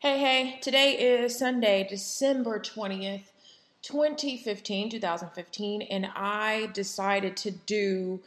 Hey, hey, today is Sunday, December 20th, 2015, 2015, and I decided to do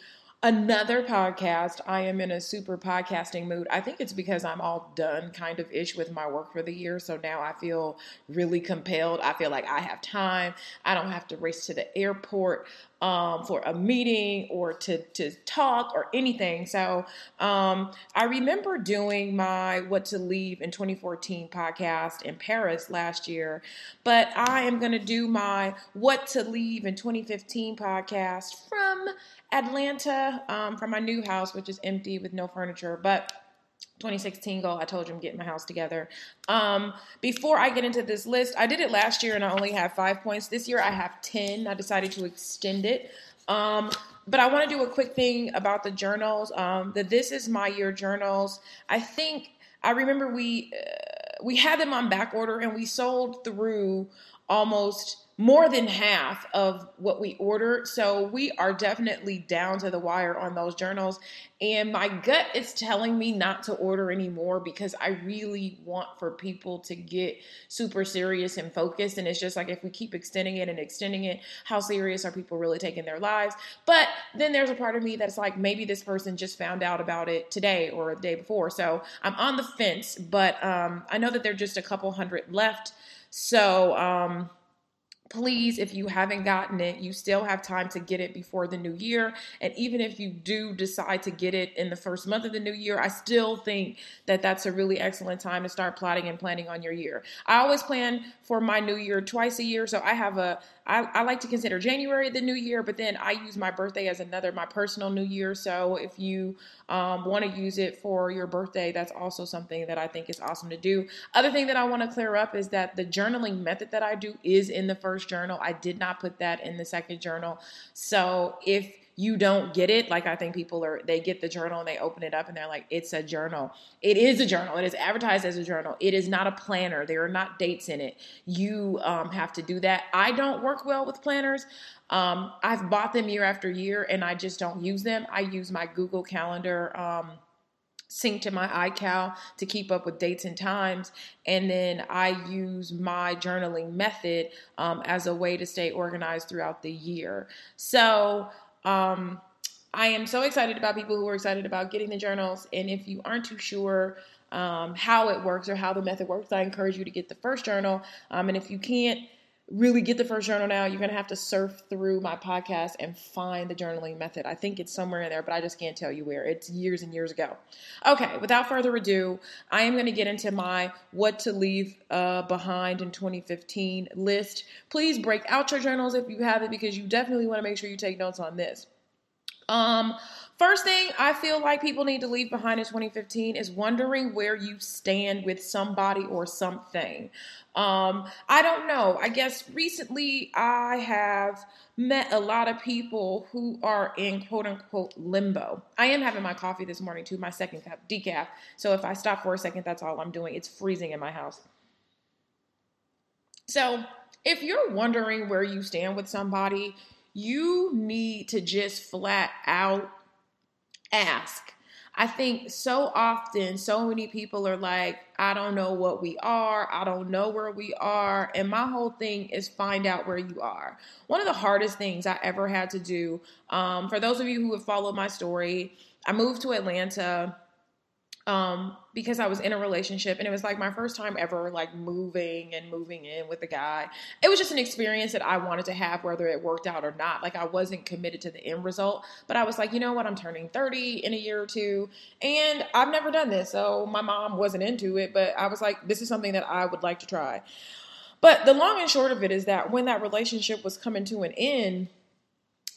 another podcast. I am in a super podcasting mood. I think it's because I'm all done kind of ish with my work for the year. So now I feel really compelled. I feel like I have time. I don't have to race to the airport um, for a meeting or to, to talk or anything. So um, I remember doing my What to Leave in 2014 podcast in Paris last year, but I am going to do my What to Leave in 2015 podcast from Atlanta, um, from my new house, which is empty with no furniture. But 2016 goal. I told you I'm getting my house together. Um, before I get into this list, I did it last year and I only have five points. This year I have 10. I decided to extend it. Um, but I want to do a quick thing about the journals. Um, the This Is My Year journals. I think I remember we uh, we had them on back order and we sold through almost more than half of what we ordered. So we are definitely down to the wire on those journals. And my gut is telling me not to order anymore because I really want for people to get super serious and focused. And it's just like if we keep extending it and extending it, how serious are people really taking their lives? But then there's a part of me that's like, maybe this person just found out about it today or the day before. So I'm on the fence, but um, I know that there are just a couple hundred left. So, um, please, if you haven't gotten it, you still have time to get it before the new year. And even if you do decide to get it in the first month of the new year, I still think that that's a really excellent time to start plotting and planning on your year. I always plan for my new year twice a year. So I have a, I, I like to consider January the new year, but then I use my birthday as another, my personal new year. So if you um, want to use it for your birthday, that's also something that I think is awesome to do. Other thing that I want to clear up is that the journaling method that I do is in the first journal. I did not put that in the second journal. So if you don't get it like i think people are they get the journal and they open it up and they're like it's a journal. It is a journal. It is advertised as a journal. It is not a planner. There are not dates in it. You um, have to do that. I don't work well with planners. Um, i've bought them year after year and i just don't use them. I use my google calendar um, sync to my iCal to keep up with dates and times. And then I use my journaling method um, as a way to stay organized throughout the year. So um, I am so excited about people who are excited about getting the journals. And if you aren't too sure um, how it works or how the method works, I encourage you to get the first journal. Um, and if you can't really get the first journal now, you're going to have to surf through my podcast and find the journaling method. I think it's somewhere in there, but I just can't tell you where. It's years and years ago. Okay, without further ado, I am going to get into my what to leave uh, behind in 2015 list. Please break out your journals if you have it because you definitely want to make sure you take notes on this. Um, First thing I feel like people need to leave behind in 2015 is wondering where you stand with somebody or something. Um, I don't know. I guess recently I have met a lot of people who are in quote unquote limbo. I am having my coffee this morning too, my second cup, decaf. So if I stop for a second, that's all I'm doing. It's freezing in my house. So if you're wondering where you stand with somebody, you need to just flat out ask. I think so often, so many people are like, I don't know what we are. I don't know where we are. And my whole thing is find out where you are. One of the hardest things I ever had to do, um, for those of you who have followed my story, I moved to Atlanta um, because I was in a relationship and it was like my first time ever like moving and moving in with a guy. It was just an experience that I wanted to have whether it worked out or not. Like I wasn't committed to the end result, but I was like, you know what? I'm turning 30 in a year or two and I've never done this. So my mom wasn't into it, but I was like, this is something that I would like to try. But the long and short of it is that when that relationship was coming to an end,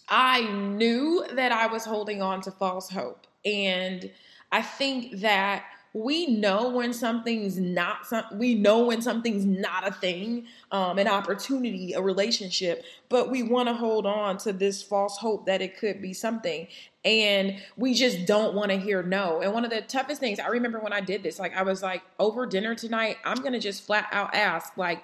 I knew that I was holding on to false hope. And I think that we know when something's not some, we know when something's not a thing um, an opportunity a relationship but we want to hold on to this false hope that it could be something. And we just don't want to hear no. And one of the toughest things i remember when i did this like i was like over dinner tonight i'm gonna just flat out ask like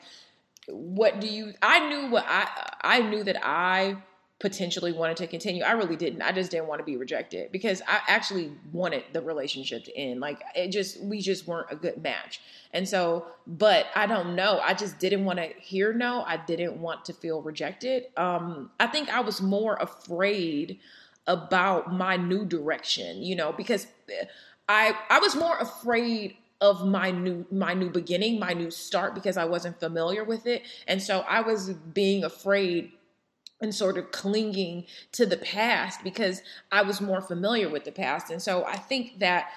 what do you i knew what i i knew that i potentially wanted to continue. I really didn't. I just didn't want to be rejected because I actually wanted the relationship to end. Like it just we just weren't a good match. And so, but I don't know. I just didn't want to hear no. I didn't want to feel rejected. Um I think I was more afraid about my new direction, you know, because I I was more afraid of my new my new beginning, my new start because I wasn't familiar with it. And so I was being afraid and sort of clinging to the past because I was more familiar with the past. And so I think that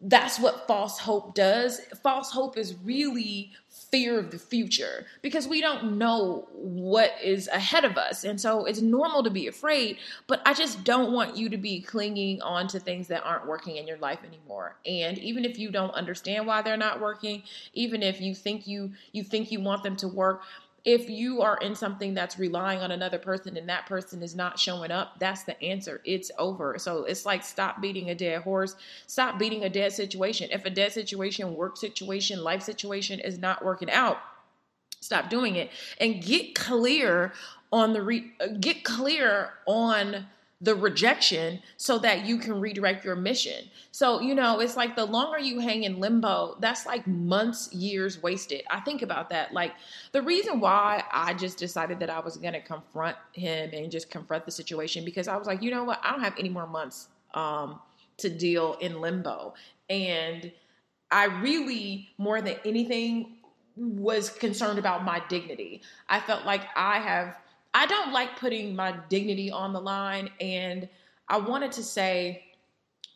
that's what false hope does. False hope is really fear of the future because we don't know what is ahead of us. And so it's normal to be afraid, but I just don't want you to be clinging on to things that aren't working in your life anymore. And even if you don't understand why they're not working, even if you think you you think you want them to work, if you are in something that's relying on another person and that person is not showing up, that's the answer. It's over. So it's like stop beating a dead horse. Stop beating a dead situation. If a dead situation, work situation, life situation is not working out, stop doing it and get clear on the re- uh, get clear on the rejection so that you can redirect your mission. So, you know, it's like the longer you hang in limbo, that's like months, years wasted. I think about that. Like the reason why I just decided that I was going to confront him and just confront the situation because I was like, you know what? I don't have any more months um, to deal in limbo. And I really, more than anything, was concerned about my dignity. I felt like I have I don't like putting my dignity on the line. And I wanted to say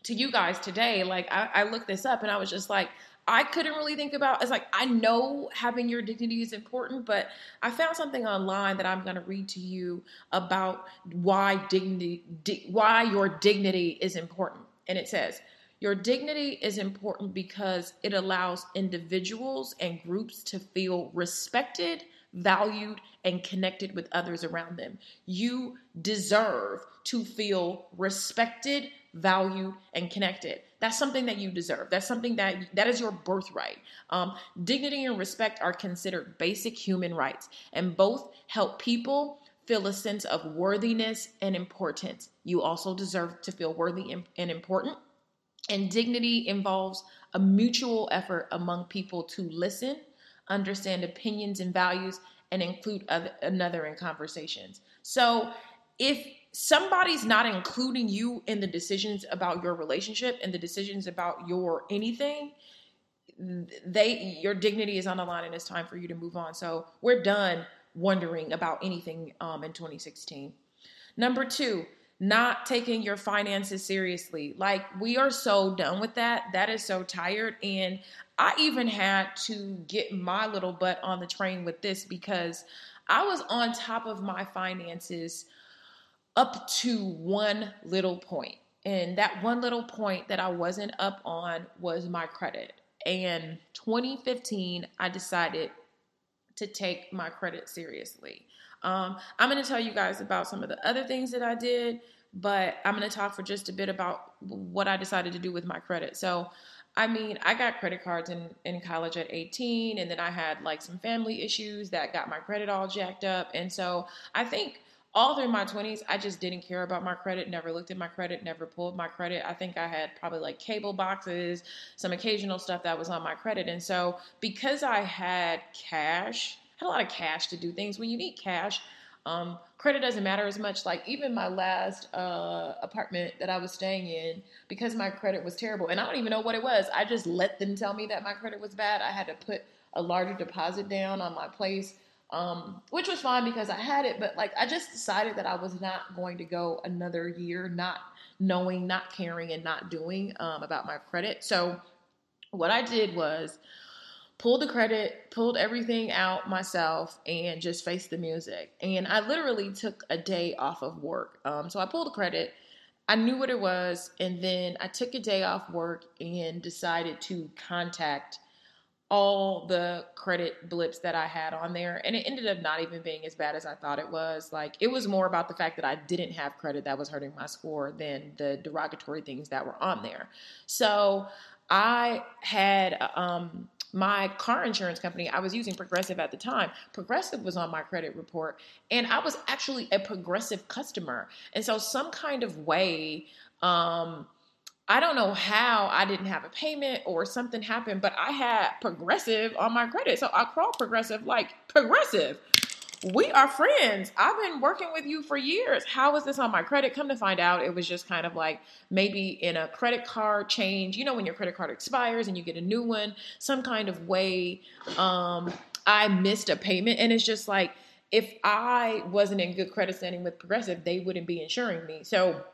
to you guys today, like, I, I looked this up and I was just like, I couldn't really think about it's like I know having your dignity is important, but I found something online that I'm going to read to you about why dignity di- why your dignity is important. And it says, your dignity is important because it allows individuals and groups to feel respected, valued, and connected with others around them. You deserve to feel respected, valued, and connected. That's something that you deserve. That's something that that is your birthright. Um, dignity and respect are considered basic human rights, and both help people feel a sense of worthiness and importance. You also deserve to feel worthy and important. And dignity involves a mutual effort among people to listen, understand opinions and values, and include other, another in conversations. So if somebody's not including you in the decisions about your relationship and the decisions about your anything, they your dignity is on the line and it's time for you to move on. So we're done wondering about anything um, in 2016. Number two, not taking your finances seriously. Like we are so done with that. That is so tired. And I even had to get my little butt on the train with this because I was on top of my finances up to one little point. And that one little point that I wasn't up on was my credit. And 2015, I decided to take my credit seriously. Um, I'm going to tell you guys about some of the other things that I did, but I'm going to talk for just a bit about what I decided to do with my credit. So, I mean, I got credit cards in, in college at 18, and then I had like some family issues that got my credit all jacked up. And so I think all through my 20s, I just didn't care about my credit, never looked at my credit, never pulled my credit. I think I had probably like cable boxes, some occasional stuff that was on my credit. And so because I had cash, had a lot of cash to do things, when you need cash, um, credit doesn't matter as much. Like even my last uh, apartment that I was staying in, because my credit was terrible, and I don't even know what it was. I just let them tell me that my credit was bad. I had to put a larger deposit down on my place, um, which was fine because I had it. But like I just decided that I was not going to go another year not knowing, not caring, and not doing um, about my credit. So what I did was pulled the credit, pulled everything out myself, and just faced the music. And I literally took a day off of work. Um, so I pulled the credit. I knew what it was, and then I took a day off work and decided to contact all the credit blips that I had on there. And it ended up not even being as bad as I thought it was. Like, it was more about the fact that I didn't have credit that was hurting my score than the derogatory things that were on there. So I had um, my car insurance company, I was using Progressive at the time. Progressive was on my credit report, and I was actually a Progressive customer. And so, some kind of way, um, I don't know how I didn't have a payment or something happened, but I had Progressive on my credit. So I called Progressive like, Progressive, we are friends. I've been working with you for years. How is this on my credit? Come to find out, it was just kind of like maybe in a credit card change. You know, when your credit card expires and you get a new one, some kind of way um, I missed a payment. And it's just like, if I wasn't in good credit standing with Progressive, they wouldn't be insuring me. So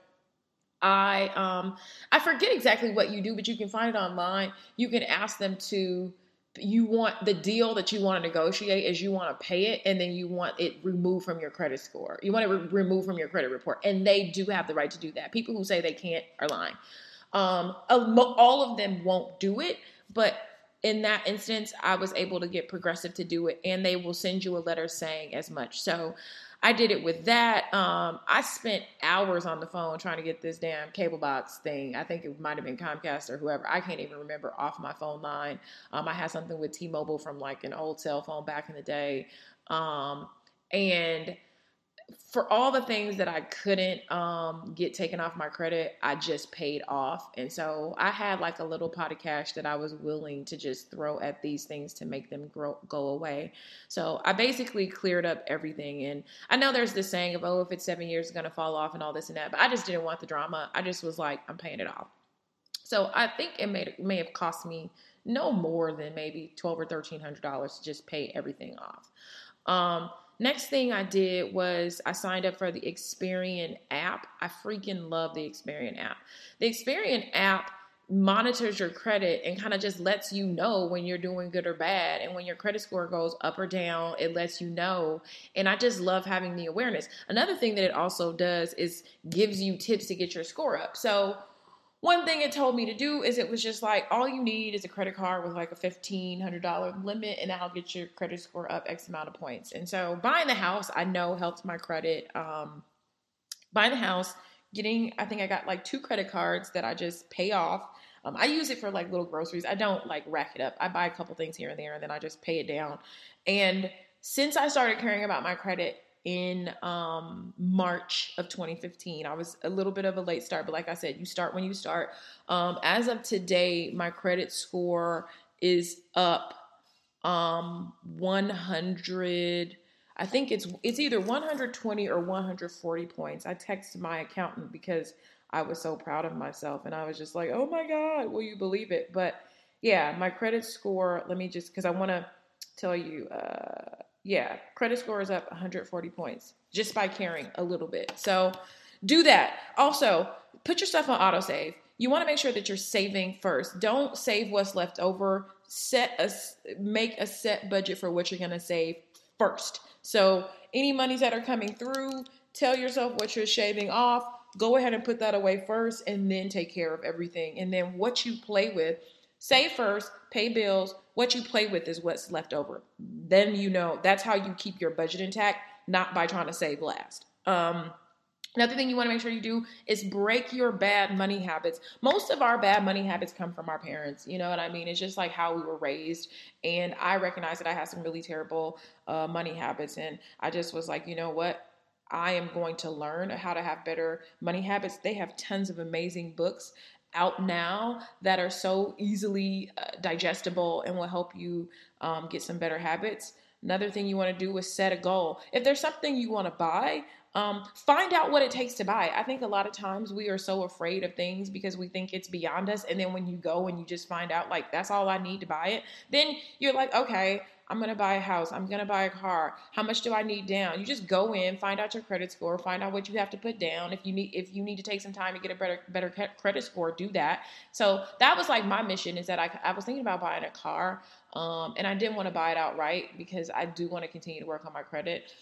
I um I forget exactly what you do, but you can find it online. You can ask them to you want the deal that you want to negotiate is you want to pay it and then you want it removed from your credit score. You want it re- removed from your credit report. And they do have the right to do that. People who say they can't are lying. Um, all of them won't do it, but in that instance, I was able to get Progressive to do it, and they will send you a letter saying as much. So I did it with that. Um, I spent hours on the phone trying to get this damn cable box thing. I think it might have been Comcast or whoever. I can't even remember off my phone line. Um, I had something with T-Mobile from like an old cell phone back in the day, um, and for all the things that I couldn't um, get taken off my credit, I just paid off. And so I had like a little pot of cash that I was willing to just throw at these things to make them grow, go away. So I basically cleared up everything. And I know there's this saying of, oh, if it's seven years, it's going to fall off and all this and that. But I just didn't want the drama. I just was like, I'm paying it off. So I think it may, may have cost me no more than maybe twelve or thirteen hundred dollars to just pay everything off. Um, Next thing I did was I signed up for the Experian app. I freaking love the Experian app. The Experian app monitors your credit and kind of just lets you know when you're doing good or bad. And when your credit score goes up or down, it lets you know. And I just love having the awareness. Another thing that it also does is gives you tips to get your score up. So one thing it told me to do is it was just like all you need is a credit card with like a fifteen hundred dollar limit, and that'll get your credit score up X amount of points. And so buying the house, I know helped my credit. Um, buying the house, getting I think I got like two credit cards that I just pay off. Um, I use it for like little groceries. I don't like rack it up. I buy a couple things here and there, and then I just pay it down. And since I started caring about my credit, in um, March of 2015. I was a little bit of a late start, but like I said, you start when you start. Um, as of today, my credit score is up um, 100. I think it's it's either 120 or 140 points. I texted my accountant because I was so proud of myself, and I was just like, "Oh my God, will you believe it?" But yeah, my credit score. Let me just because I want to tell you. Uh, yeah, credit score is up 140 points just by caring a little bit. So do that. Also, put your stuff on autosave. You want to make sure that you're saving first. Don't save what's left over. Set a make a set budget for what you're going to save first. So any monies that are coming through, tell yourself what you're shaving off. Go ahead and put that away first and then take care of everything. And then what you play with, save first, pay bills, what you play with is what's left over. Then you know that's how you keep your budget intact, not by trying to save last. Um, Another thing you want to make sure you do is break your bad money habits. Most of our bad money habits come from our parents. You know what I mean? It's just like how we were raised. And I recognize that I have some really terrible uh, money habits. And I just was like, you know what? I am going to learn how to have better money habits. They have tons of amazing books out now that are so easily uh, digestible and will help you um, get some better habits. Another thing you want to do is set a goal. If there's something you want to buy, um, find out what it takes to buy. I think a lot of times we are so afraid of things because we think it's beyond us. And then when you go and you just find out, like, that's all I need to buy it, then you're like, okay, I'm going to buy a house. I'm going to buy a car. How much do I need down? You just go in, find out your credit score, find out what you have to put down. If you need if you need to take some time to get a better better credit score, do that. So that was like my mission is that I, I was thinking about buying a car um, and I didn't want to buy it outright because I do want to continue to work on my credit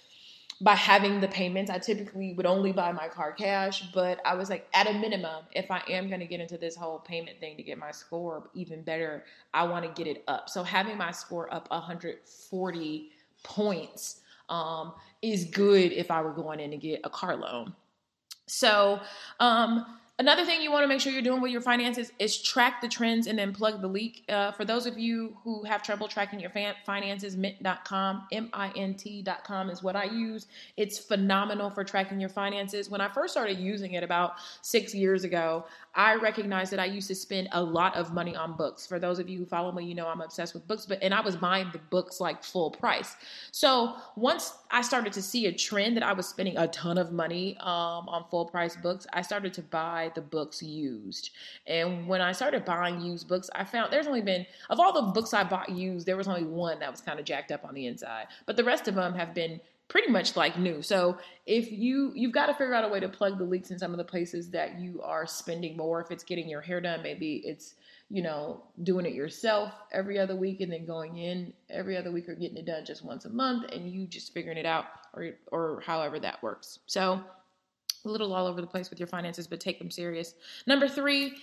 by having the payments. I typically would only buy my car cash, but I was like, at a minimum, if I am going to get into this whole payment thing to get my score even better, I want to get it up. So having my score up 140 points um, is good if I were going in to get a car loan. So, um, Another thing you want to make sure you're doing with your finances is track the trends and then plug the leak. Uh, for those of you who have trouble tracking your fan- finances, mint.com, M I N T.com is what I use. It's phenomenal for tracking your finances. When I first started using it about six years ago, I recognized that I used to spend a lot of money on books. For those of you who follow me, you know I'm obsessed with books, but and I was buying the books like full price. So once I started to see a trend that I was spending a ton of money um, on full price books, I started to buy the books used. And when I started buying used books, I found there's only been of all the books I bought used, there was only one that was kind of jacked up on the inside, but the rest of them have been pretty much like new. So if you you've got to figure out a way to plug the leaks in some of the places that you are spending more. If it's getting your hair done, maybe it's you know doing it yourself every other week and then going in every other week or getting it done just once a month and you just figuring it out or or however that works. So a little all over the place with your finances, but take them serious. Number three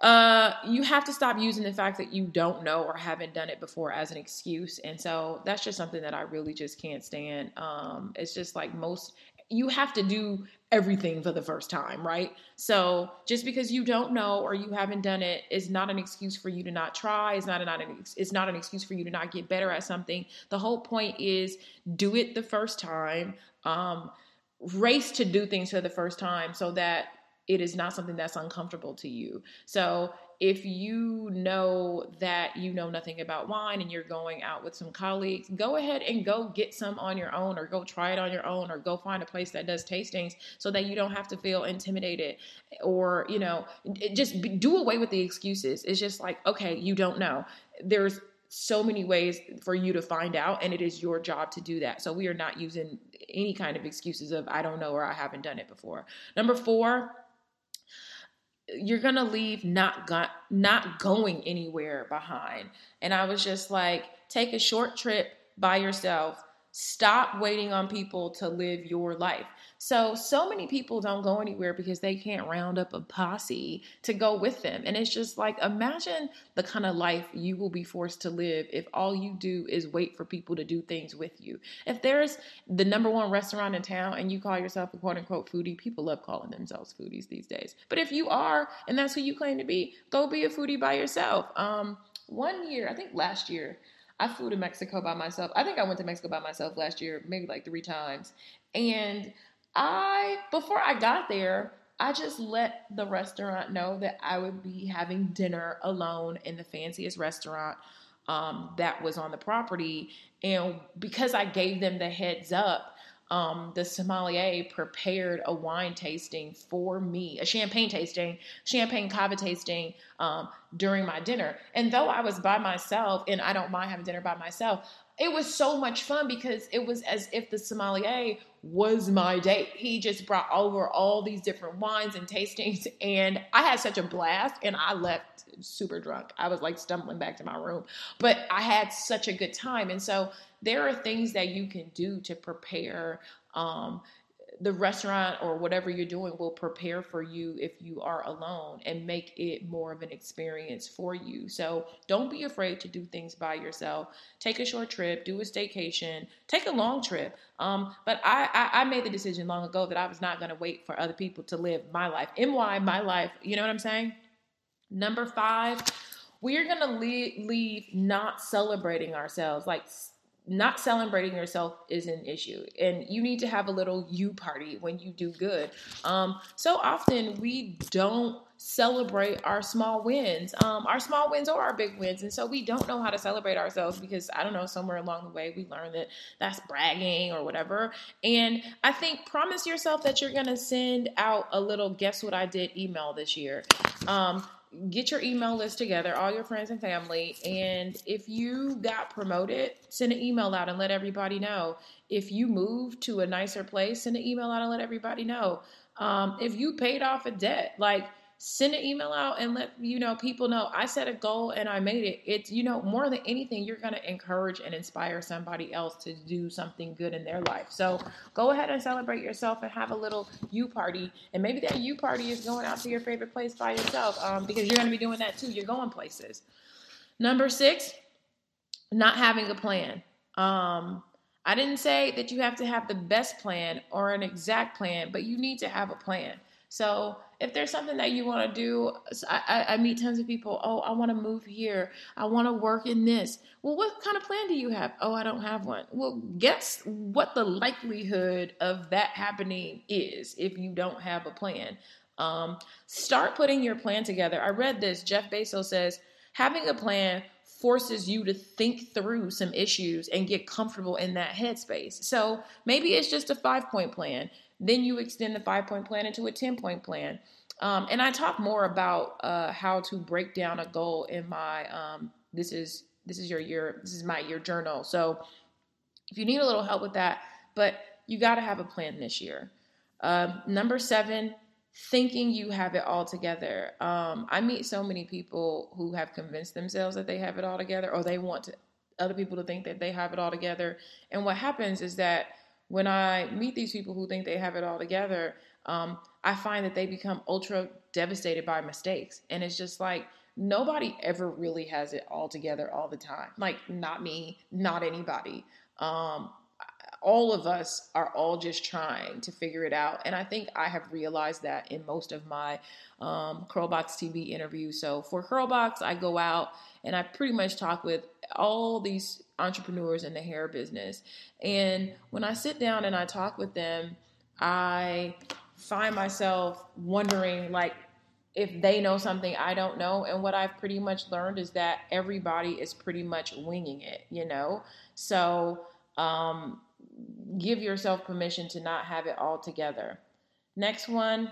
uh, you have to stop using the fact that you don't know or haven't done it before as an excuse. And so that's just something that I really just can't stand. Um, it's just like most, you have to do everything for the first time, right? So just because you don't know or you haven't done it is not an excuse for you to not try. It's not, not an it's not an excuse for you to not get better at something. The whole point is do it the first time. Um, race to do things for the first time so that it is not something that's uncomfortable to you. So if you know that you know nothing about wine and you're going out with some colleagues, go ahead and go get some on your own or go try it on your own or go find a place that does tastings so that you don't have to feel intimidated or, you know, just do away with the excuses. It's just like, okay, you don't know. There's so many ways for you to find out and it is your job to do that. So we are not using any kind of excuses of I don't know or I haven't done it before. Number 4, you're gonna leave not got not going anywhere behind. And I was just like, take a short trip by yourself. Stop waiting on people to live your life. So, so many people don't go anywhere because they can't round up a posse to go with them. And it's just like, imagine the kind of life you will be forced to live if all you do is wait for people to do things with you. If there's the number one restaurant in town and you call yourself a quote unquote foodie, people love calling themselves foodies these days. But if you are, and that's who you claim to be, go be a foodie by yourself. Um, one year, I think last year, I flew to Mexico by myself. I think I went to Mexico by myself last year, maybe like three times. And I, before I got there, I just let the restaurant know that I would be having dinner alone in the fanciest restaurant um, that was on the property. And because I gave them the heads up, um, the sommelier prepared a wine tasting for me, a champagne tasting, champagne cava tasting um, during my dinner. And though I was by myself, and I don't mind having dinner by myself, it was so much fun because it was as if the sommelier was my date. He just brought over all these different wines and tastings, and I had such a blast. And I left super drunk. I was like stumbling back to my room, but I had such a good time. And so there are things that you can do to prepare um, the restaurant or whatever you're doing will prepare for you if you are alone and make it more of an experience for you. So don't be afraid to do things by yourself. Take a short trip, do a staycation, take a long trip. Um, but I, I, I made the decision long ago that I was not going to wait for other people to live my life. MY, my life. You know what I'm saying? Number five, we're going to leave, leave not celebrating ourselves. Like, not celebrating yourself is an issue and you need to have a little you party when you do good. Um, so often we don't celebrate our small wins. Um, our small wins or our big wins and so we don't know how to celebrate ourselves because i don't know somewhere along the way we learned that that's bragging or whatever. And i think promise yourself that you're going to send out a little guess what i did email this year? Um, get your email list together, all your friends and family, and if you got promoted, send an email out and let everybody know. If you moved to a nicer place, send an email out and let everybody know. Um, if you paid off a debt, like send an email out and let you know people know I set a goal and I made it. It's you know more than anything you're going to encourage and inspire somebody else to do something good in their life. So go ahead and celebrate yourself and have a little you party. And maybe that you party is going out to your favorite place by yourself um, because you're going to be doing that too. You're going places. Number six, not having a plan. Um, I didn't say that you have to have the best plan or an exact plan, but you need to have a plan. So if there's something that you want to do, I, I, meet tons of people. Oh, I want to move here. I want to work in this. Well, what kind of plan do you have? Oh, I don't have one. Well, guess what the likelihood of that happening is if you don't have a plan. Um, start putting your plan together. I read this. Jeff Bezos says having a plan forces you to think through some issues and get comfortable in that headspace. So maybe it's just a five point plan. Then you extend the five point plan into a 10 point plan. Um, and I talk more about uh, how to break down a goal in my um, this is this is your year this is my year journal. So if you need a little help with that, but you got to have a plan this year. Um, number seven, thinking you have it all together. Um, I meet so many people who have convinced themselves that they have it all together, or they want to, other people to think that they have it all together. And what happens is that when I meet these people who think they have it all together, um, I find that they become ultra devastated by mistakes. And it's just like, nobody ever really has it all together all the time. Like, not me, not anybody. Um, all of us are all just trying to figure it out. And I think I have realized that in most of my um, Curlbox TV interviews. So for Curlbox, I go out and I pretty much talk with all these entrepreneurs in the hair business. And when I sit down and I talk with them, I find myself wondering, like, if they know something I don't know. And what I've pretty much learned is that everybody is pretty much winging it, you know? So, um, give yourself permission to not have it all together. Next one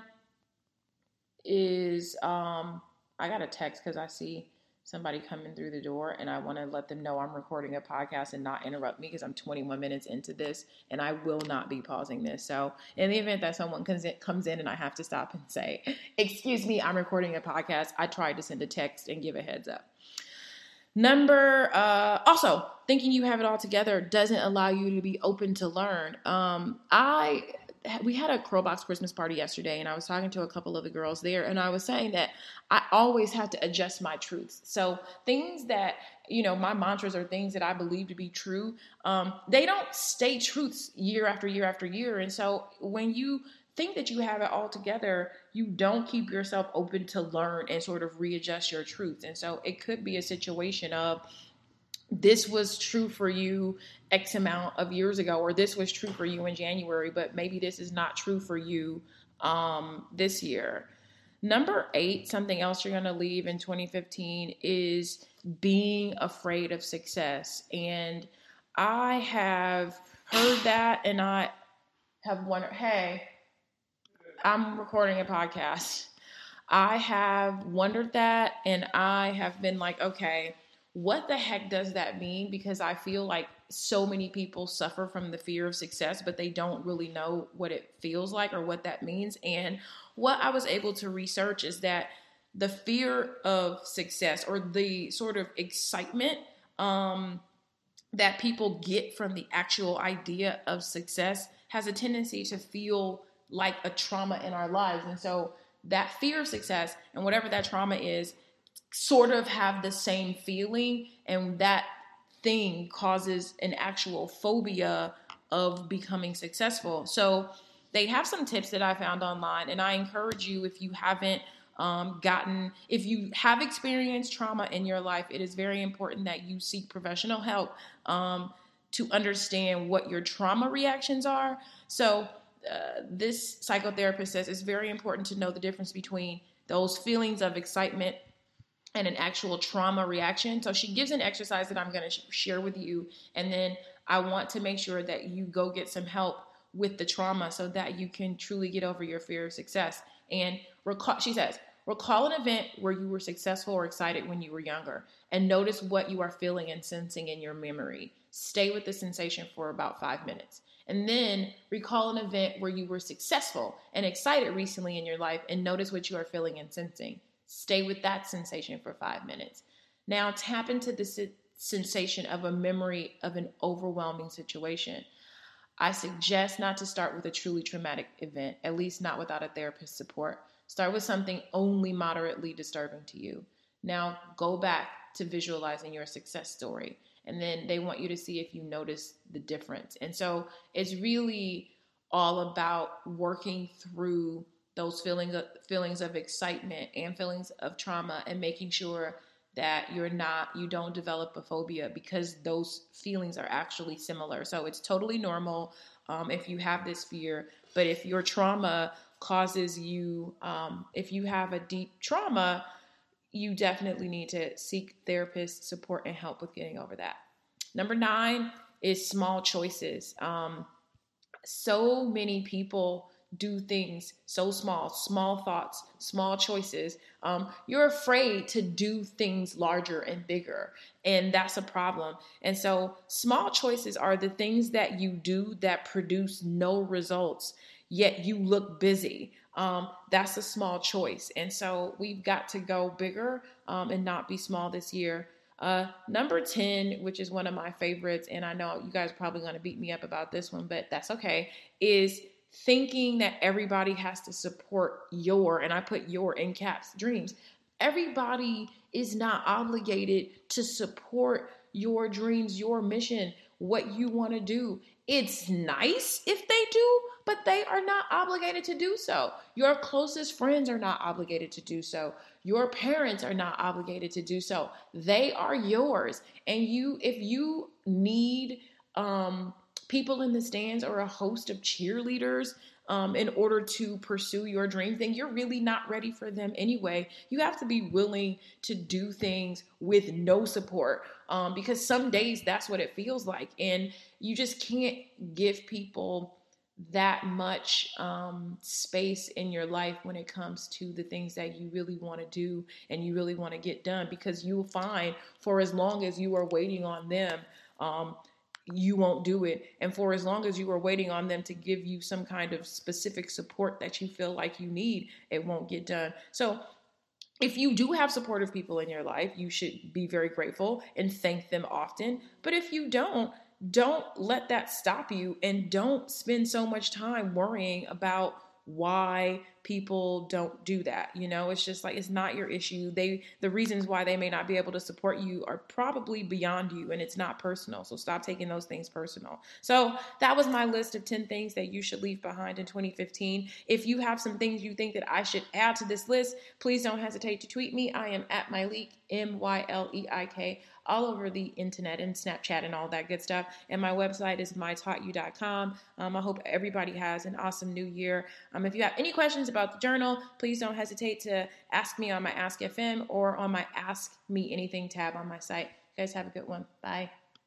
is um, I got a text because I see somebody coming through the door and I want to let them know I'm recording a podcast and not interrupt me because I'm 21 minutes into this and I will not be pausing this. So, in the event that someone comes in, and I have to stop and say, Excuse me, I'm recording a podcast, I tried to send a text and give a heads up. Number, uh, also, thinking you have it all together doesn't allow you to be open to learn. Um, I we had a Curlbox Christmas party yesterday, and I was talking to a couple of the girls there, and I was saying that I always have to adjust my truths. So things that you know, my mantras are things that I believe to be true. Um, they don't stay truths year after year after year, and so when you think that you have it all together, you don't keep yourself open to learn and sort of readjust your truths. And so it could be a situation of this was true for you X amount of years ago, or this was true for you in January, but maybe this is not true for you um, this year. Number eight, something else you're going to leave in 2015 is being afraid of success. And I have heard that and I have wondered, hey, I'm recording a podcast. I have wondered that and I have been like, okay, what the heck does that mean? Because I feel like so many people suffer from the fear of success, but they don't really know what it feels like or what that means. And what I was able to research is that the fear of success or the sort of excitement um, that people get from the actual idea of success has a tendency to feel like a trauma in our lives. And so that fear of success and whatever that trauma is sort of have the same feeling and that thing causes an actual phobia of becoming successful. So they have some tips that I found online and I encourage you if you haven't um, gotten, if you have experienced trauma in your life, it is very important that you seek professional help um, to understand what your trauma reactions are. So uh, this psychotherapist says it's very important to know the difference between those feelings of excitement and an actual trauma reaction. So she gives an exercise that I'm going to sh- share with you, and then I want to make sure that you go get some help with the trauma so that you can truly get over your fear of success. And recall, she says, recall an event where you were successful or excited when you were younger, and notice what you are feeling and sensing in your memory. Stay with the sensation for about five minutes. And then recall an event where you were successful and excited recently in your life and notice what you are feeling and sensing. Stay with that sensation for five minutes. Now tap into the sensation of a memory of an overwhelming situation. I suggest not to start with a truly traumatic event, at least not without a therapist's support. Start with something only moderately disturbing to you. Now go back to visualizing your success story and then they want you to see if you notice the difference. And so it's really all about working through those feelings of, feelings of excitement and feelings of trauma and making sure that you're not you don't develop a phobia because those feelings are actually similar. So it's totally normal um, if you have this fear but if your trauma causes you um, if you have a deep trauma you definitely need to seek therapist support and help with getting over that. Number nine is small choices. Um, so many people do things so small, small thoughts, small choices. Um, you're afraid to do things larger and bigger, and that's a problem. And so, small choices are the things that you do that produce no results, yet you look busy. Um, that's a small choice. And so, we've got to go bigger um, and not be small this year. Uh, number 10, which is one of my favorites, and I know you guys are probably going to beat me up about this one, but that's okay, is thinking that everybody has to support your, and I put your in caps, dreams. Everybody is not obligated to support your dreams, your mission, what you want to do. It's nice if they do, but they are not obligated to do so. Your closest friends are not obligated to do so. Your parents are not obligated to do so. They are yours. And you if you need um people in the stands or a host of cheerleaders um, in order to pursue your dream thing, you're really not ready for them anyway. You have to be willing to do things with no support um, because some days that's what it feels like. And you just can't give people that much um, space in your life when it comes to the things that you really want to do and you really want to get done because you'll find for as long as you are waiting on them um, you won't do it. And for as long as you are waiting on them to give you some kind of specific support that you feel like you need, it won't get done. So, if you do have supportive people in your life, you should be very grateful and thank them often. But if you don't, don't let that stop you and don't spend so much time worrying about why people don't do that you know? It's just like it's not your issue. They the reasons why they may not be able to support you are probably beyond you and it's not personal. So stop taking those things personal. So that was my list of 10 things that you should leave behind in 2015 if you have some things you think that i should add to this list please don't hesitate to tweet me. I am at myleik m-y-l-e-i-k all over the internet and Snapchat and all that good stuff. And my website is mytaughtyou.com. Um, I hope everybody has an awesome new year. Um, if you have any questions about the journal, please don't hesitate to ask me on my Ask FM or on my Ask Me Anything tab on my site. You guys have a good one. Bye.